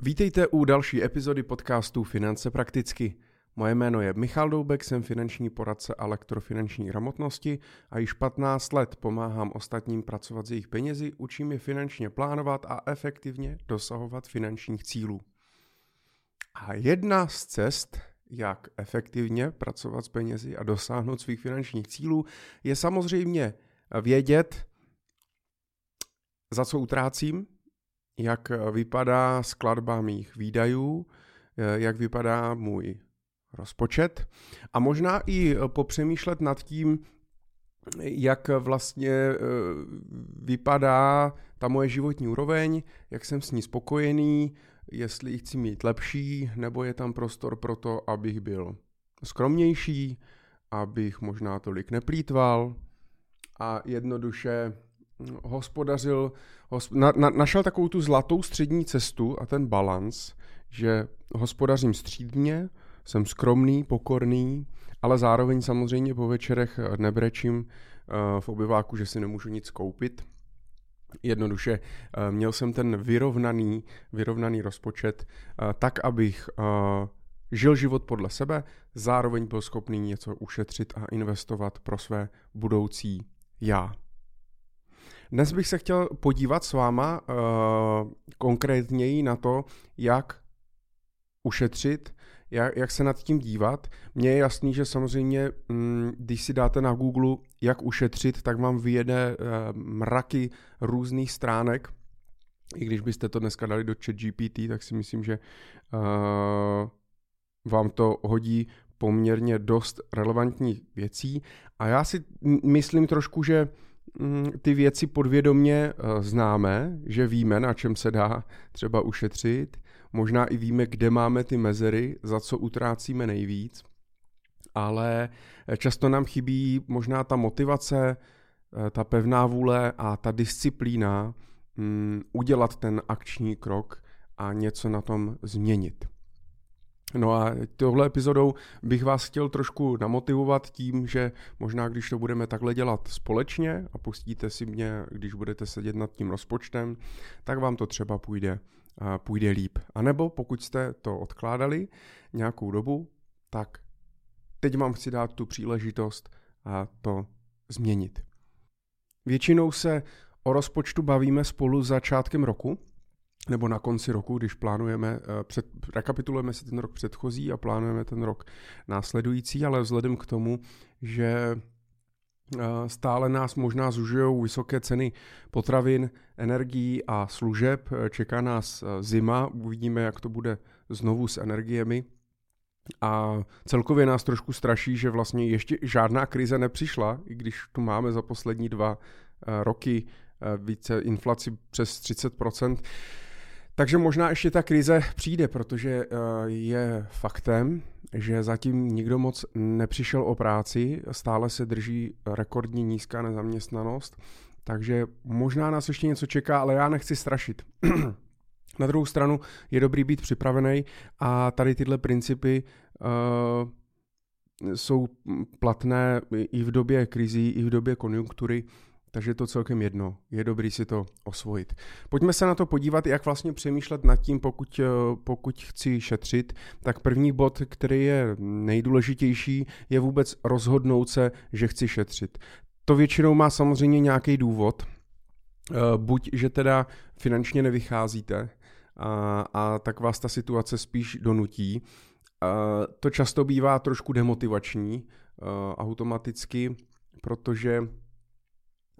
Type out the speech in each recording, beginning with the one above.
Vítejte u další epizody podcastu Finance prakticky. Moje jméno je Michal Doubek, jsem finanční poradce a lektor finanční gramotnosti a již 15 let pomáhám ostatním pracovat s jejich penězi, učím je finančně plánovat a efektivně dosahovat finančních cílů. A jedna z cest, jak efektivně pracovat s penězi a dosáhnout svých finančních cílů, je samozřejmě vědět, za co utrácím, jak vypadá skladba mých výdajů, jak vypadá můj rozpočet a možná i popřemýšlet nad tím, jak vlastně eh, vypadá ta moje životní úroveň, jak jsem s ní spokojený, jestli ji chci mít lepší, nebo je tam prostor pro to, abych byl skromnější, abych možná tolik neplýtval a jednoduše hospodařil, hosp, na, na, našel takovou tu zlatou střední cestu a ten balans, že hospodařím střídně, jsem skromný, pokorný, ale zároveň samozřejmě po večerech nebrečím uh, v obyváku, že si nemůžu nic koupit. Jednoduše uh, měl jsem ten vyrovnaný, vyrovnaný rozpočet uh, tak, abych žil život podle sebe, zároveň byl schopný něco ušetřit a investovat pro své budoucí já. Dnes bych se chtěl podívat s váma uh, konkrétněji na to, jak ušetřit, jak, jak se nad tím dívat. Mně je jasný, že samozřejmě, mm, když si dáte na Google, jak ušetřit, tak vám vyjede uh, mraky různých stránek. I když byste to dneska dali do chat GPT, tak si myslím, že uh, vám to hodí poměrně dost relevantních věcí. A já si myslím trošku, že ty věci podvědomně eh, známe, že víme, na čem se dá třeba ušetřit, možná i víme, kde máme ty mezery, za co utrácíme nejvíc, ale eh, často nám chybí možná ta motivace, eh, ta pevná vůle a ta disciplína um, udělat ten akční krok a něco na tom změnit. No a tohle epizodou bych vás chtěl trošku namotivovat tím, že možná když to budeme takhle dělat společně a pustíte si mě, když budete sedět nad tím rozpočtem, tak vám to třeba půjde, půjde líp. A nebo pokud jste to odkládali nějakou dobu, tak teď vám chci dát tu příležitost a to změnit. Většinou se o rozpočtu bavíme spolu začátkem roku, nebo na konci roku, když plánujeme, eh, před, rekapitulujeme si ten rok předchozí a plánujeme ten rok následující, ale vzhledem k tomu, že eh, stále nás možná zužijou vysoké ceny potravin, energií a služeb, eh, čeká nás zima, uvidíme, jak to bude znovu s energiemi, a celkově nás trošku straší, že vlastně ještě žádná krize nepřišla, i když tu máme za poslední dva roky více inflaci přes 30%. Takže možná ještě ta krize přijde, protože eh, je faktem, že zatím nikdo moc nepřišel o práci, stále se drží rekordní nízká nezaměstnanost, takže možná nás ještě něco čeká, ale já nechci strašit. Na druhou stranu je dobrý být připravený a tady tyhle principy uh, jsou platné i v době krizí, i v době konjunktury takže je to celkem jedno. Je dobrý si to osvojit. Pojďme se na to podívat, jak vlastně přemýšlet nad tím, pokud, eh, pokud chci šetřit. Tak první bod, který je nejdůležitější, je vůbec rozhodnout se, že chci šetřit. To většinou má samozřejmě nějaký důvod. Eh, buď, že teda finančně nevycházíte a, a tak vás ta situace spíš donutí. To často bývá trošku demotivační eh, automaticky, protože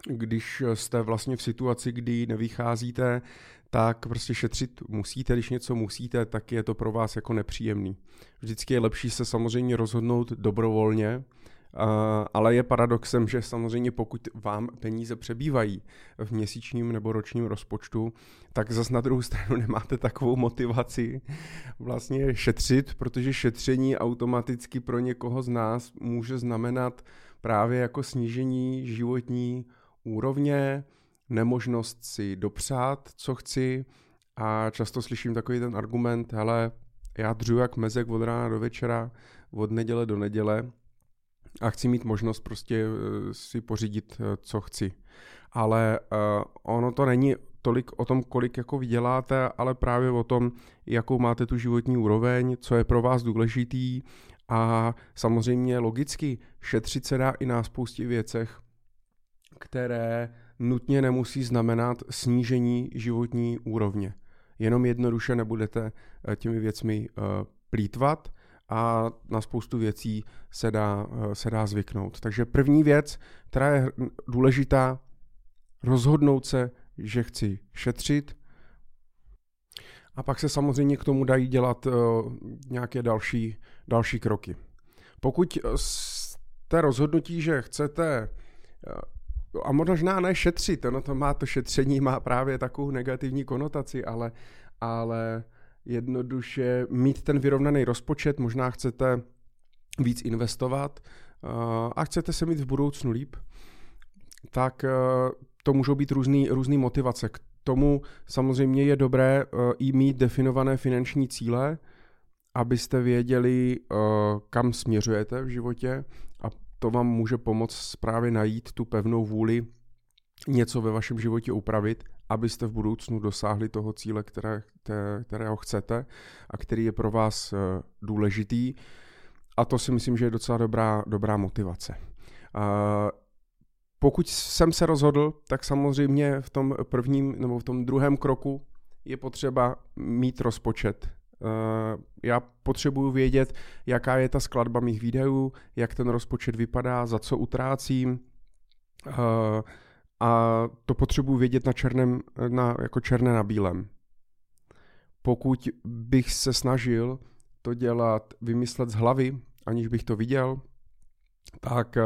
když jste vlastně v situaci, kdy nevycházíte, tak prostě šetřit musíte, když něco musíte, tak je to pro vás jako nepříjemný. Vždycky je lepší se samozřejmě rozhodnout dobrovolně, ale je paradoxem, že samozřejmě pokud vám peníze přebývají v měsíčním nebo ročním rozpočtu, tak zase na druhou stranu nemáte takovou motivaci vlastně šetřit, protože šetření automaticky pro někoho z nás může znamenat právě jako snížení životní úrovně, nemožnost si dopřát, co chci. A často slyším takový ten argument, hele, já dřu jak mezek od rána do večera, od neděle do neděle a chci mít možnost prostě eh, si pořídit, eh, co chci. Ale uh, ono to není tolik o tom, kolik jako vyděláte, ale právě o tom, jakou máte tu životní úroveň, co je pro vás důležitý. A samozřejmě logicky šetřit se dá i na spoustě věcech, které nutně nemusí znamenat snížení životní úrovně. Jenom jednoduše nebudete eh, těmi věcmi eh, plítvat a na spoustu věcí se dá, eh, se dá zvyknout. Takže první věc, která je důležitá, rozhodnout se, že chci šetřit, a pak se samozřejmě k tomu dají dělat nějaké další, další kroky. Pokud jste rozhodnutí, že chcete a možná ne šetřit, ono to má to šetření, má právě takovou negativní konotaci, ale, ale jednoduše mít ten vyrovnaný rozpočet, možná chcete víc investovat a chcete se mít v budoucnu líp, tak to můžou být různý, různý motivace. K tomu samozřejmě je dobré i mít definované finanční cíle, abyste věděli, kam směřujete v životě to vám může pomoct právě najít tu pevnou vůli něco ve vašem životě upravit, abyste v budoucnu dosáhli toho cíle, které, kterého chcete a který je pro vás eh, důležitý. A to si myslím, že je docela dobrá, dobrá motivace. Pokud jsem se rozhodl, tak samozřejmě v tom prvním nebo v tom druhém kroku je potřeba mít rozpočet já potřebuju vědět, jaká je ta skladba mých výdajů, jak ten rozpočet vypadá, za co utrácím. Eh, a to potřebuju vědět na černém, na, jako černé na bílém. Pokud bych se snažil to dělat, vymyslet z hlavy, aniž bych to viděl, tak eh,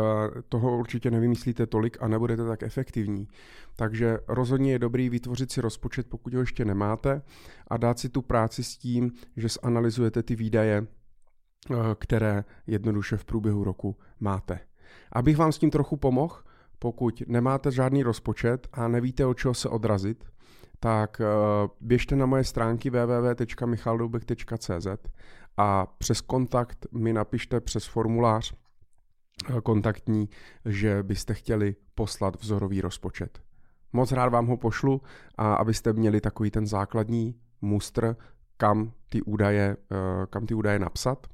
toho určitě nevymyslíte tolik a nebudete tak efektivní. Takže rozhodně je dobrý vytvořit si rozpočet, pokud ho ještě nemáte, a dát si tu práci s tím, že zanalizujete ty výdaje, eh, které jednoduše v průběhu roku máte. Abych vám s tím trochu pomohl, pokud nemáte žádný rozpočet a nevíte, od čeho se odrazit, tak eh, běžte na moje stránky www.michaldoubek.cz a přes kontakt mi napište přes formulář kontaktní, že byste chtěli poslat vzorový rozpočet. Moc rád vám ho pošlu a abyste měli takový ten základní mustr, kam ty údaje, eh, kam ty údaje napsat.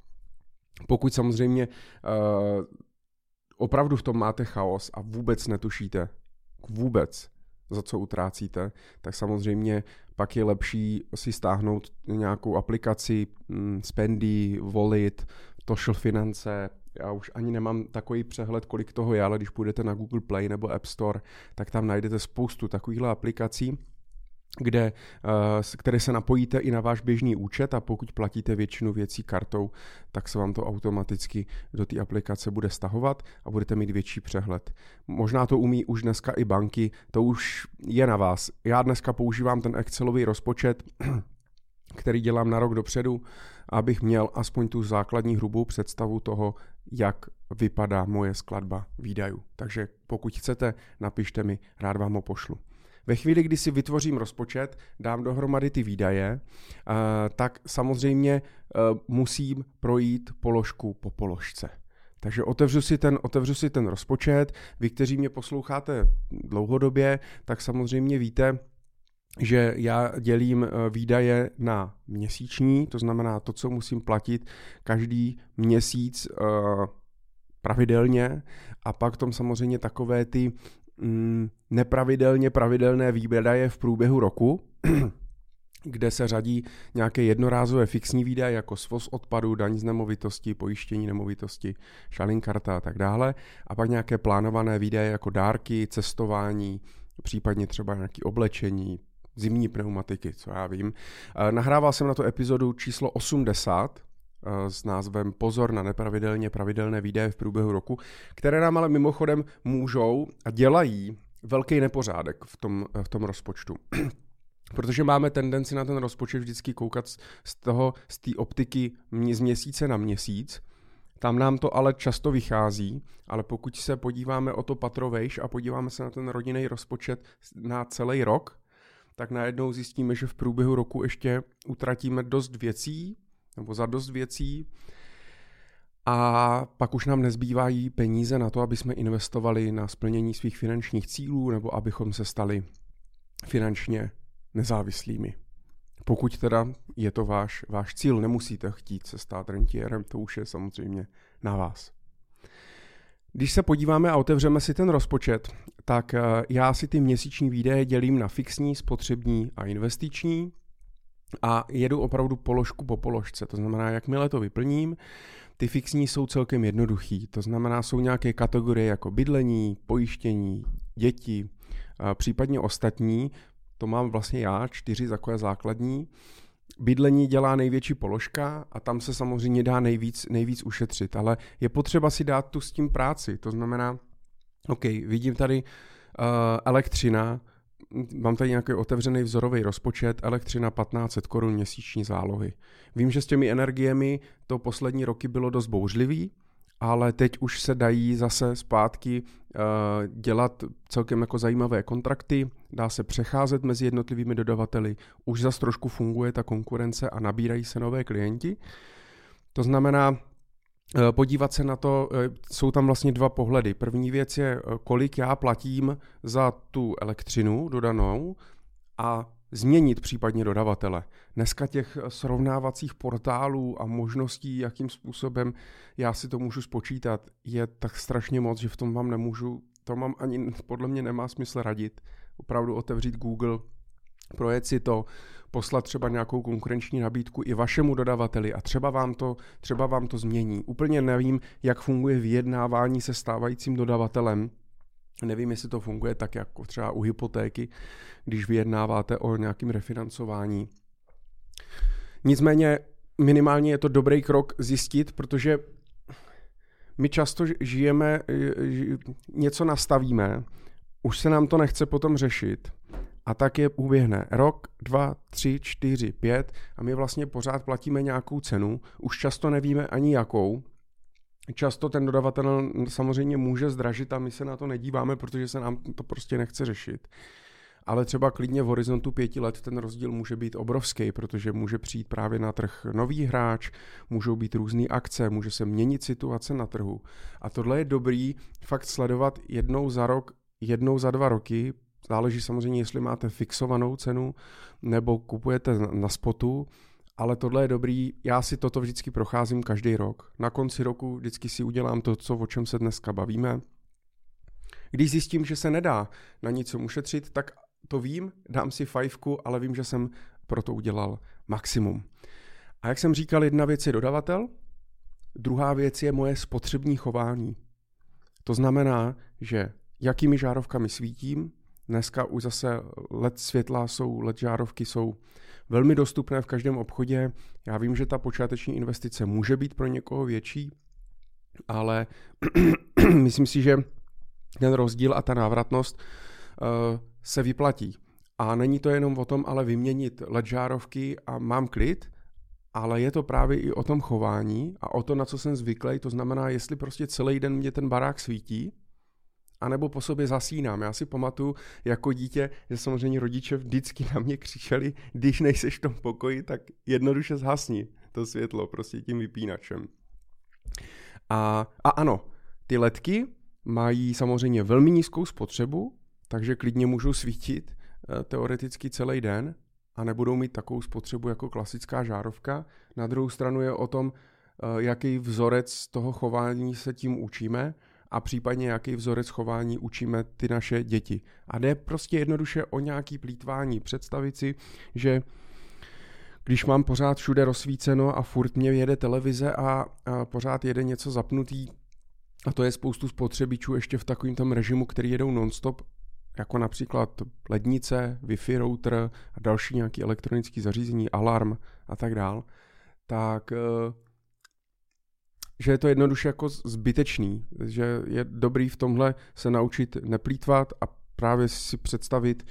Pokud samozřejmě eh, opravdu v tom máte chaos a vůbec netušíte, vůbec, za co utrácíte, tak samozřejmě pak je lepší si stáhnout nějakou aplikaci, hm, Spendy, Wallet, Toshel Finance, já už ani nemám takový přehled, kolik toho je, ale když půjdete na Google Play nebo App Store, tak tam najdete spoustu takovýchhle aplikací, kde, eh, které se napojíte i na váš běžný účet a pokud platíte většinu věcí kartou, tak se vám to automaticky do té aplikace bude stahovat a budete mít větší přehled. Možná to umí už dneska i banky, to už je na vás. Já dneska používám ten Excelový rozpočet, který dělám na rok dopředu, abych měl aspoň tu základní hrubou představu toho, jak vypadá moje skladba výdajů. Takže pokud chcete, napište mi, rád vám ho pošlu. Ve chvíli, kdy si vytvořím rozpočet, dám dohromady ty výdaje, eh, tak samozřejmě eh, musím projít položku po položce. Takže otevřu si, ten, otevřu si ten rozpočet. Vy, kteří mě posloucháte dlouhodobě, tak samozřejmě víte, že já dělím eh, výdaje na měsíční, to znamená to, co musím platit každý měsíc eh, pravidelně a pak tom samozřejmě takové ty mm, nepravidelně pravidelné výdaje v průběhu roku, kde se řadí nějaké jednorázové fixní výdaje jako svoz odpadu, daň z nemovitosti, pojištění nemovitosti, šalinkarta a tak dále. A pak nějaké plánované výdaje jako dárky, cestování, případně třeba nějaké oblečení, zimní pneumatiky, co já vím. Nahrával jsem na to epizodu číslo 80 eh, s názvem Pozor na nepravidelně pravidelné výdaje v průběhu roku, které nám ale mimochodem můžou a dělají velký nepořádek v tom, v tom rozpočtu. Protože máme tendenci na ten rozpočet vždycky koukat z toho, z té optiky z měsíce na měsíc, tam nám to ale často vychází, ale pokud se podíváme o to patrovejš a podíváme se na ten rodinný rozpočet na celý rok, tak najednou zjistíme, že v průběhu roku ještě utratíme dost věcí, nebo za dost věcí, a pak už nám nezbývají peníze na to, aby jsme investovali na splnění svých finančních cílů nebo abychom se stali finančně nezávislými. Pokud teda je to váš, váš cíl, nemusíte chtít se stát rentierem, to už je samozřejmě na vás. Když se podíváme a otevřeme si ten rozpočet, tak eh, já si ty měsíční výdaje dělím na fixní, spotřební a investiční a jedu opravdu položku po položce. To znamená, jakmile to vyplním, ty fixní jsou celkem jednoduchý. To znamená, jsou nějaké kategorie jako bydlení, pojištění, děti, případně ostatní. To mám vlastně já, čtyři takové základní. Bydlení dělá největší položka a tam se samozřejmě dá nejvíc, nejvíc ušetřit, ale je potřeba si dát tu s tím práci. To znamená, OK, vidím tady uh, elektřina, mám tady nějaký otevřený vzorový rozpočet, elektřina 1500 korun měsíční zálohy. Vím, že s těmi energiemi to poslední roky bylo dost bouřlivý, ale teď už se dají zase zpátky uh, dělat celkem jako zajímavé kontrakty, dá se přecházet mezi jednotlivými dodavateli, už zase trošku funguje ta konkurence a nabírají se nové klienti. To znamená, Eh, podívat se na to, eh, jsou tam vlastně dva pohledy. První věc je, eh, kolik já platím za tu elektřinu dodanou a změnit případně dodavatele. Dneska těch srovnávacích portálů a možností, jakým způsobem já si to můžu spočítat, je tak strašně moc, že v tom vám nemůžu, to mám ani podle mě nemá smysl radit. Opravdu otevřít Google, projet si to, poslat třeba nějakou konkurenční nabídku i vašemu dodavateli a třeba vám to, třeba vám to změní. Úplně nevím, jak funguje vyjednávání se stávajícím dodavatelem, Nevím, jestli to funguje tak jako třeba u hypotéky, když vyjednáváte o nějakém refinancování. Nicméně minimálně je to dobrý krok zjistit, protože my často žijeme, něco nastavíme, už se nám to nechce potom řešit a tak je uběhne rok, dva, tři, čtyři, pět a my vlastně pořád platíme nějakou cenu, už často nevíme ani jakou, Často ten dodavatel samozřejmě může zdražit a my se na to nedíváme, protože se nám to prostě nechce řešit. Ale třeba klidně v horizontu pěti let ten rozdíl může být obrovský, protože může přijít právě na trh nový hráč, můžou být různé akce, může se měnit situace na trhu. A tohle je dobrý fakt sledovat jednou za rok, jednou za dva roky, Záleží samozřejmě, jestli máte fixovanou cenu nebo kupujete na spotu, ale tohle je dobrý. Já si toto vždycky procházím každý rok. Na konci roku vždycky si udělám to, co, o čem se dneska bavíme. Když zjistím, že se nedá na nic ušetřit, tak to vím, dám si fajfku, ale vím, že jsem pro to udělal maximum. A jak jsem říkal, jedna věc je dodavatel, druhá věc je moje spotřební chování. To znamená, že jakými žárovkami svítím, Dneska už zase LED světla jsou, LED žárovky jsou velmi dostupné v každém obchodě. Já vím, že ta počáteční investice může být pro někoho větší, ale myslím si, že ten rozdíl a ta návratnost uh, se vyplatí. A není to jenom o tom, ale vyměnit LED žárovky a mám klid, ale je to právě i o tom chování a o to, na co jsem zvyklý. To znamená, jestli prostě celý den mě ten barák svítí, anebo po sobě zasínám. Já si pamatuju jako dítě, že samozřejmě rodiče vždycky na mě křičeli, když nejseš v tom pokoji, tak jednoduše zhasni to světlo prostě tím vypínačem. A, a ano, ty ledky mají samozřejmě velmi nízkou spotřebu, takže klidně můžou svítit eh, teoreticky celý den a nebudou mít takovou spotřebu jako klasická žárovka. Na druhou stranu je o tom, eh, jaký vzorec toho chování se tím učíme a případně jaký vzorec chování učíme ty naše děti. A jde prostě jednoduše o nějaký plítvání. Představit si, že když mám pořád všude rozsvíceno a furt mě jede televize a, a pořád jede něco zapnutý, a to je spoustu spotřebičů ještě v takovém tom režimu, který jedou nonstop, jako například lednice, Wi-Fi router a další nějaký elektronický zařízení, alarm a tak dál, tak eh, že je to jednoduše jako zbytečný, že je dobrý v tomhle se naučit neplýtvat a právě si představit,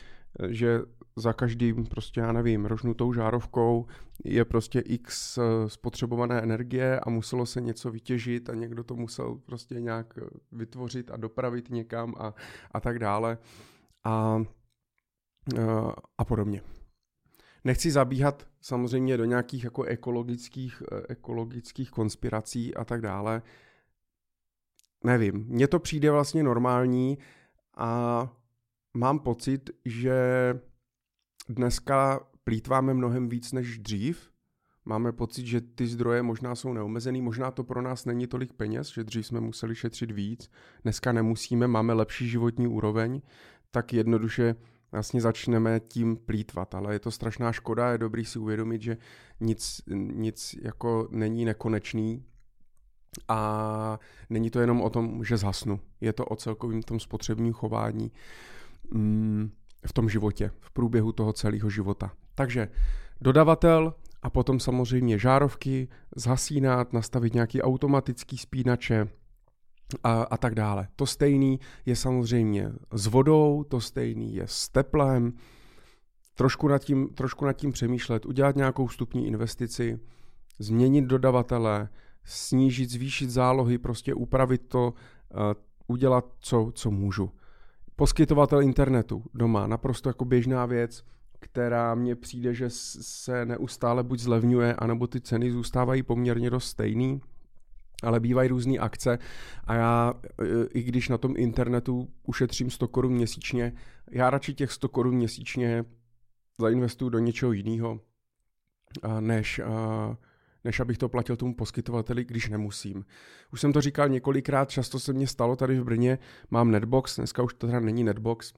že za každým prostě, já nevím, rožnutou žárovkou je prostě x eh, spotřebované energie a muselo se něco vytěžit a někdo to musel prostě nějak eh, vytvořit a dopravit někam a, a tak dále a, eh, a podobně. Nechci zabíhat samozřejmě do nějakých jako ekologických, eh, ekologických konspirací a tak dále. Nevím, mně to přijde vlastně normální a mám pocit, že dneska plítváme mnohem víc než dřív. Máme pocit, že ty zdroje možná jsou neomezený, možná to pro nás není tolik peněz, že dřív jsme museli šetřit víc, dneska nemusíme, máme lepší životní úroveň, tak jednoduše vlastně začneme tím plítvat, ale je to strašná škoda, je dobrý si uvědomit, že nic, nic jako není nekonečný a není to jenom o tom, že zhasnu, je to o celkovém tom spotřebním chování mm, v tom životě, v průběhu toho celého života. Takže dodavatel a potom samozřejmě žárovky, zhasínat, nastavit nějaký automatický spínače, a, a tak dále. To stejný je samozřejmě s vodou, to stejný je s teplem, trošku nad tím, trošku nad tím přemýšlet, udělat nějakou vstupní investici, změnit dodavatele, snížit, zvýšit zálohy, prostě upravit to, uh, udělat, co, co můžu. Poskytovatel internetu doma, naprosto jako běžná věc, která mně přijde, že se neustále buď zlevňuje, anebo ty ceny zůstávají poměrně dost stejný ale bývají různé akce a já, i když na tom internetu ušetřím 100 korun měsíčně, já radši těch 100 korun měsíčně zainvestuju do něčeho jiného, než, než abych to platil tomu poskytovateli, když nemusím. Už jsem to říkal několikrát, často se mně stalo tady v Brně, mám Netbox, dneska už to teda není Netbox,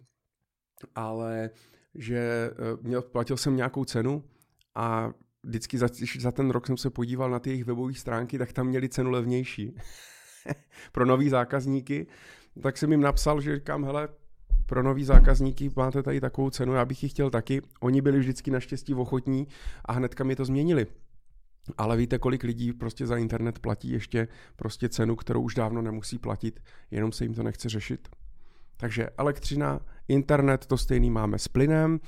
ale že e, měl, platil jsem nějakou cenu a vždycky za, za ten rok jsem se podíval na ty jejich webové stránky, tak tam měli cenu levnější. pro nový zákazníky, tak jsem jim napsal, že říkám, hele, pro nový zákazníky máte tady takovou cenu, já bych ji chtěl taky. Oni byli vždycky naštěstí ochotní a hnedka mi to změnili. Ale víte, kolik lidí prostě za internet platí ještě prostě cenu, kterou už dávno nemusí platit, jenom se jim to nechce řešit. Takže elektřina, internet, to stejný máme s plynem.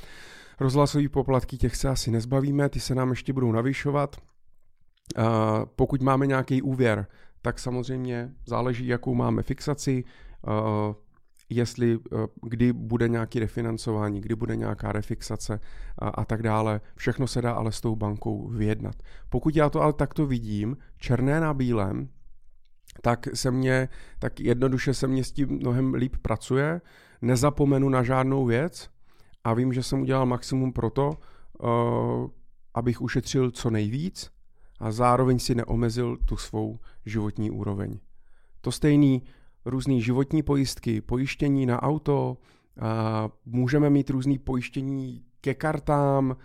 Rozhlasové poplatky, těch se asi nezbavíme, ty se nám ještě budou navyšovat. Pokud máme nějaký úvěr, tak samozřejmě záleží, jakou máme fixaci, jestli kdy bude nějaký refinancování, kdy bude nějaká refixace a, a tak dále. Všechno se dá ale s tou bankou vyjednat. Pokud já to ale takto vidím, černé na bílém, tak se mě, tak jednoduše se mě s tím mnohem líp pracuje, nezapomenu na žádnou věc a vím, že jsem udělal maximum pro to, uh, abych ušetřil co nejvíc a zároveň si neomezil tu svou životní úroveň. To stejný různé životní pojistky, pojištění na auto, můžeme mít různé pojištění ke kartám,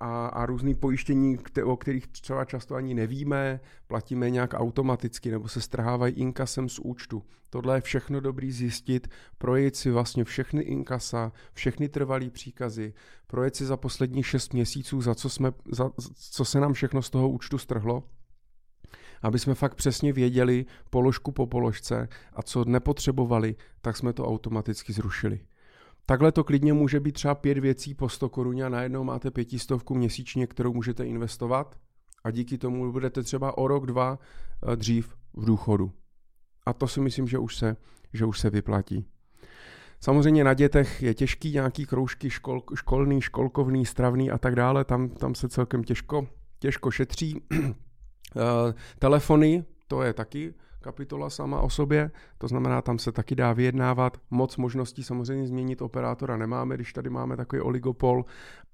a, a různý pojištění, o kterých třeba často ani nevíme, platíme nějak automaticky nebo se strhávají inkasem z účtu. Tohle je všechno dobrý zjistit, projet si vlastně všechny inkasa, všechny trvalý příkazy, projet si za poslední šest měsíců, za co, jsme, za, co se nám všechno z toho účtu strhlo, aby jsme fakt přesně věděli položku po položce a co nepotřebovali, tak jsme to automaticky zrušili. Takhle to klidně může být třeba pět věcí po 100 koruně a najednou máte pětistovku měsíčně, kterou můžete investovat a díky tomu budete třeba o rok, dva eh, dřív v důchodu. A to si myslím, že už se, že už se vyplatí. Samozřejmě na dětech je těžký nějaký kroužky škol, školný, školkovný, stravný a tak dále, tam, tam se celkem těžko, těžko šetří. Eh, telefony, to je taky kapitola sama o sobě, to znamená, tam se taky dá vyjednávat. Moc možností samozřejmě změnit operátora nemáme, když tady máme takový oligopol,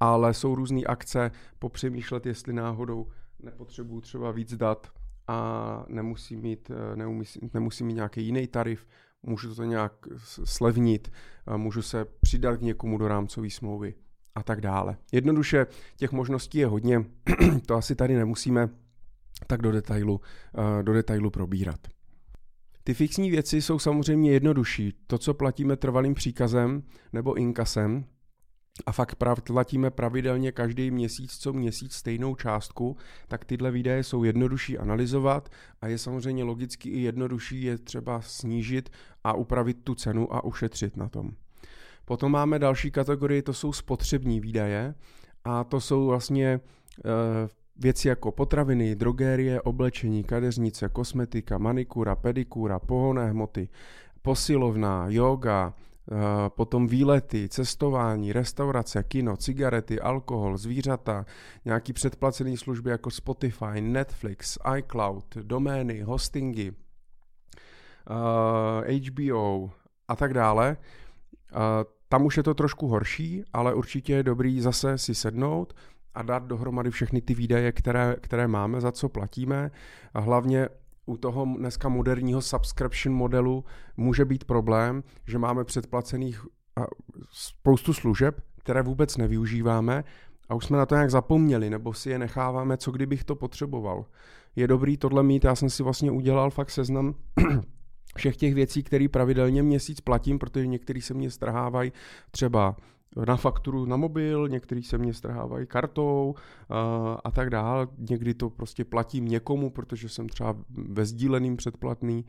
ale jsou různé akce, popřemýšlet, jestli náhodou nepotřebuju třeba víc dat a nemusí mít, eh, nemusí, nemusí mít nějaký jiný tarif, můžu to nějak slevnit, můžu se přidat k někomu do rámcové smlouvy a tak dále. Jednoduše těch možností je hodně, to asi tady nemusíme tak do detailu, eh, do detailu probírat. Ty fixní věci jsou samozřejmě jednodušší. To, co platíme trvalým příkazem nebo inkasem, a fakt platíme pravidelně každý měsíc co měsíc stejnou částku, tak tyhle výdaje jsou jednodušší analyzovat a je samozřejmě logicky i jednodušší je třeba snížit a upravit tu cenu a ušetřit na tom. Potom máme další kategorii, to jsou spotřební výdaje a to jsou vlastně e, Věci jako potraviny, drogérie, oblečení, kadeřnice, kosmetika, manikura, pedikura, pohonné hmoty, posilovna, yoga, eh, potom výlety, cestování, restaurace, kino, cigarety, alkohol, zvířata, nějaký předplacený služby jako Spotify, Netflix, iCloud, domény, hostingy, HBO eh, a tak dále. Eh, tam už je to trošku horší, ale určitě je dobrý zase si sednout a dát dohromady všechny ty výdaje, které, které máme, za co platíme. A hlavně u toho dneska moderního subscription modelu může být problém, že máme předplacených spoustu služeb, které vůbec nevyužíváme a už jsme na to nějak zapomněli, nebo si je necháváme, co kdybych to potřeboval. Je dobrý tohle mít, já jsem si vlastně udělal fakt seznam všech těch věcí, které pravidelně měsíc platím, protože některý se mě strhávají třeba na fakturu na mobil, některý se mě strhávají kartou a, a tak dále. Někdy to prostě platím někomu, protože jsem třeba ve sdíleným předplatný.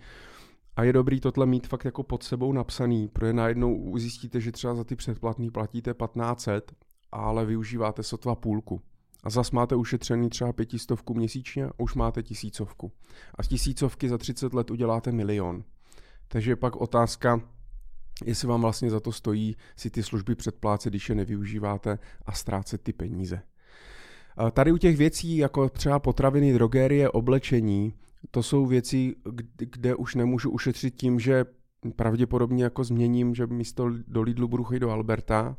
A je dobrý tohle mít fakt jako pod sebou napsaný, protože najednou zjistíte, že třeba za ty předplatný platíte 1500, ale využíváte sotva půlku. A zas máte ušetřený třeba pětistovku měsíčně, už máte tisícovku. A z tisícovky za 30 let uděláte milion. Takže pak otázka, jestli vám vlastně za to stojí si ty služby předplácet, když je nevyužíváte a ztrácet ty peníze. Tady u těch věcí, jako třeba potraviny, drogérie, oblečení, to jsou věci, kde už nemůžu ušetřit tím, že pravděpodobně jako změním, že místo do Lidlu budu chodit do Alberta.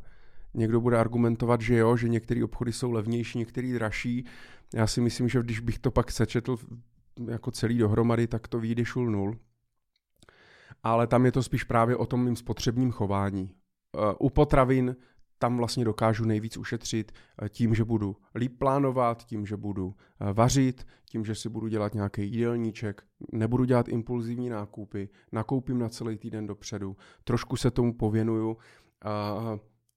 Někdo bude argumentovat, že jo, že některé obchody jsou levnější, některé dražší. Já si myslím, že když bych to pak sečetl jako celý dohromady, tak to vyjde šul nul ale tam je to spíš právě o tom mým spotřebním chování. Eh, u potravin tam vlastně dokážu nejvíc ušetřit eh, tím, že budu líp plánovat, tím, že budu eh, vařit, tím, že si budu dělat nějaký jídelníček, nebudu dělat impulzivní nákupy, nakoupím na celý týden dopředu, trošku se tomu pověnuju,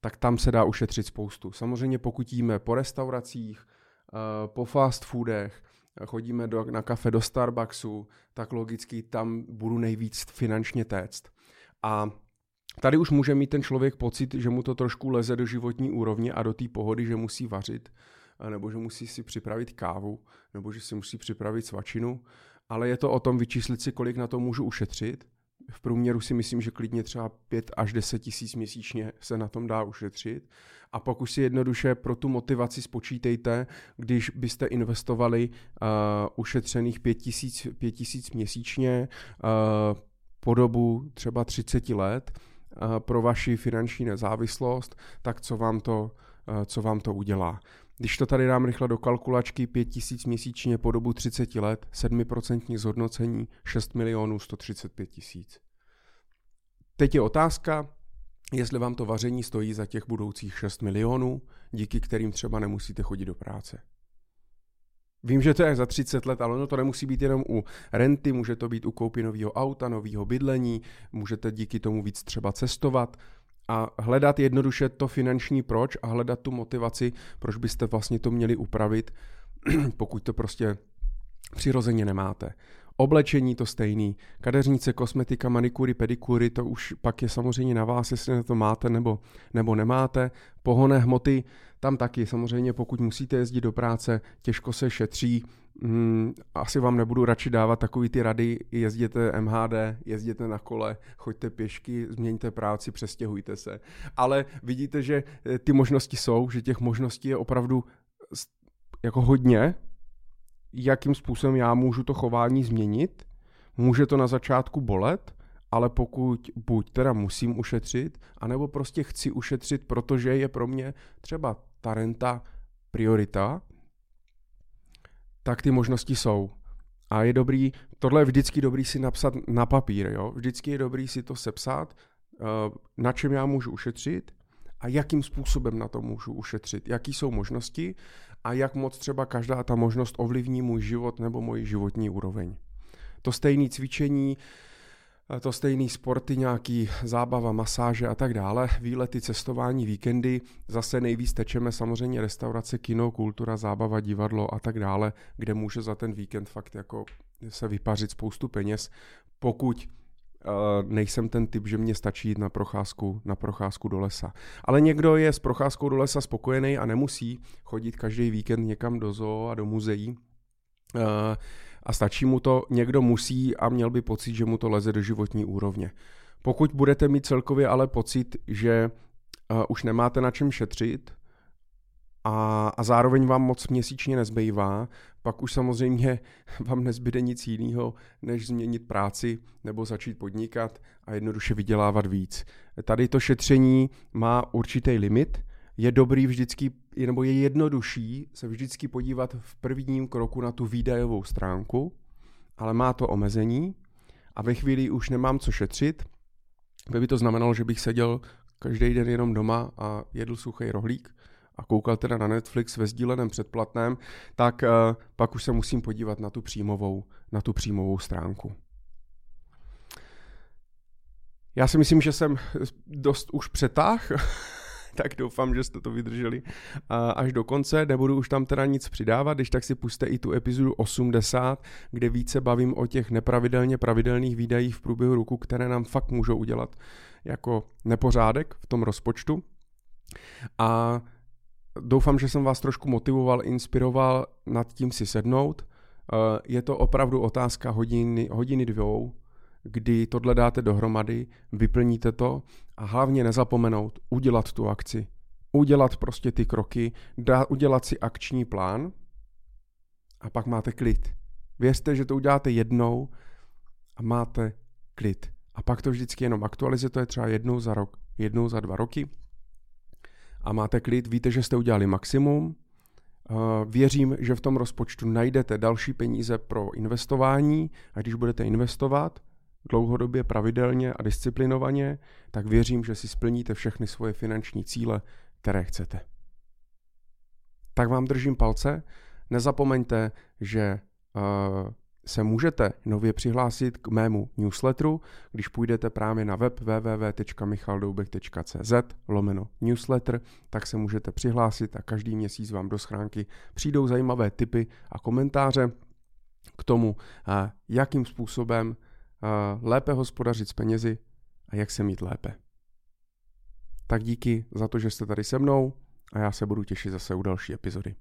tak tam se dá ušetřit spoustu. Samozřejmě pokud jíme po restauracích, po fast foodech, chodíme do, na kafe do Starbucksu, tak logicky tam budu nejvíc finančně téct. A tady už může mít ten člověk pocit, že mu to trošku leze do životní úrovně a do té pohody, že musí vařit, nebo že musí si připravit kávu, nebo že si musí připravit svačinu, ale je to o tom vyčíslit si, kolik na to můžu ušetřit v průměru si myslím, že klidně třeba 5 až 10 tisíc měsíčně se na tom dá ušetřit. A pak už si jednoduše pro tu motivaci spočítejte, když byste investovali uh, ušetřených 5 tisíc, 5 tisíc měsíčně uh, po dobu třeba 30 let uh, pro vaši finanční nezávislost, tak co vám to, uh, co vám to udělá. Když to tady dám rychle do kalkulačky, 5000 měsíčně po dobu 30 let, 7% zhodnocení, 6 milionů 135 tisíc. Teď je otázka, jestli vám to vaření stojí za těch budoucích 6 milionů, díky kterým třeba nemusíte chodit do práce. Vím, že to je za 30 let, ale ono to nemusí být jenom u renty, může to být u koupy nového auta, nového bydlení, můžete díky tomu víc třeba cestovat, a hledat jednoduše to finanční proč a hledat tu motivaci, proč byste vlastně to měli upravit, pokud to prostě přirozeně nemáte. Oblečení to stejný, kadeřnice, kosmetika, manikury, pedikury, to už pak je samozřejmě na vás, jestli na to máte nebo, nebo nemáte. Pohonné hmoty, tam taky. Samozřejmě, pokud musíte jezdit do práce, těžko se šetří, Hmm, asi vám nebudu radši dávat takový ty rady, jezděte MHD, jezděte na kole, choďte pěšky, změňte práci, přestěhujte se. Ale vidíte, že eh, ty možnosti jsou, že těch možností je opravdu jako hodně, jakým způsobem já můžu to chování změnit. Může to na začátku bolet, ale pokud buď teda musím ušetřit, anebo prostě chci ušetřit, protože je pro mě třeba ta renta priorita, tak ty možnosti jsou. A je dobrý, tohle je vždycky dobrý si napsat na papír, jo? Vždycky je dobrý si to sepsat, eh, na čem já můžu ušetřit a jakým způsobem na to můžu ušetřit, jaký jsou možnosti a jak moc třeba každá ta možnost ovlivní můj život nebo moji životní úroveň. To stejné cvičení, to stejný sporty, nějaký zábava, masáže a tak dále, výlety, cestování, víkendy, zase nejvíc tečeme samozřejmě restaurace, kino, kultura, zábava, divadlo a tak dále, kde může za ten víkend fakt jako se vypařit spoustu peněz, pokud nejsem ten typ, že mě stačí jít na procházku, na procházku do lesa. Ale někdo je s procházkou do lesa spokojený a nemusí chodit každý víkend někam do zoo a do muzeí. A stačí mu to, někdo musí a měl by pocit, že mu to leze do životní úrovně. Pokud budete mít celkově ale pocit, že už nemáte na čem šetřit, a, a zároveň vám moc měsíčně nezbývá, pak už samozřejmě vám nezbyde nic jiného, než změnit práci nebo začít podnikat a jednoduše vydělávat víc. Tady to šetření má určitý limit, je dobrý vždycky, nebo je jednodušší se vždycky podívat v prvním kroku na tu výdajovou stránku, ale má to omezení a ve chvíli už nemám co šetřit, by to znamenalo, že bych seděl každý den jenom doma a jedl suchý rohlík a koukal teda na Netflix ve sdíleném předplatném, tak uh, pak už se musím podívat na tu příjmovou, na tu příjmovou stránku. Já si myslím, že jsem dost už přetáh, tak doufám, že jste to vydrželi až do konce. Nebudu už tam teda nic přidávat, když tak si puste i tu epizodu 80, kde více bavím o těch nepravidelně pravidelných výdajích v průběhu roku, které nám fakt můžou udělat jako nepořádek v tom rozpočtu. A doufám, že jsem vás trošku motivoval, inspiroval nad tím si sednout. Je to opravdu otázka hodiny, hodiny dvou, kdy tohle dáte dohromady, vyplníte to a hlavně nezapomenout udělat tu akci. Udělat prostě ty kroky, dá, udělat si akční plán a pak máte klid. Věřte, že to uděláte jednou a máte klid. A pak to vždycky jenom aktualizujete třeba jednou za rok, jednou za dva roky a máte klid, víte, že jste udělali maximum, Věřím, že v tom rozpočtu najdete další peníze pro investování a když budete investovat, dlouhodobě pravidelně a disciplinovaně, tak věřím, že si splníte všechny svoje finanční cíle, které chcete. Tak vám držím palce. Nezapomeňte, že uh, se můžete nově přihlásit k mému newsletteru, když půjdete právě na web www.michaldoubek.cz lomeno newsletter, tak se můžete přihlásit a každý měsíc vám do schránky přijdou zajímavé tipy a komentáře k tomu, jakým způsobem lépe hospodařit s penězi a jak se mít lépe. Tak díky za to, že jste tady se mnou a já se budu těšit zase u další epizody.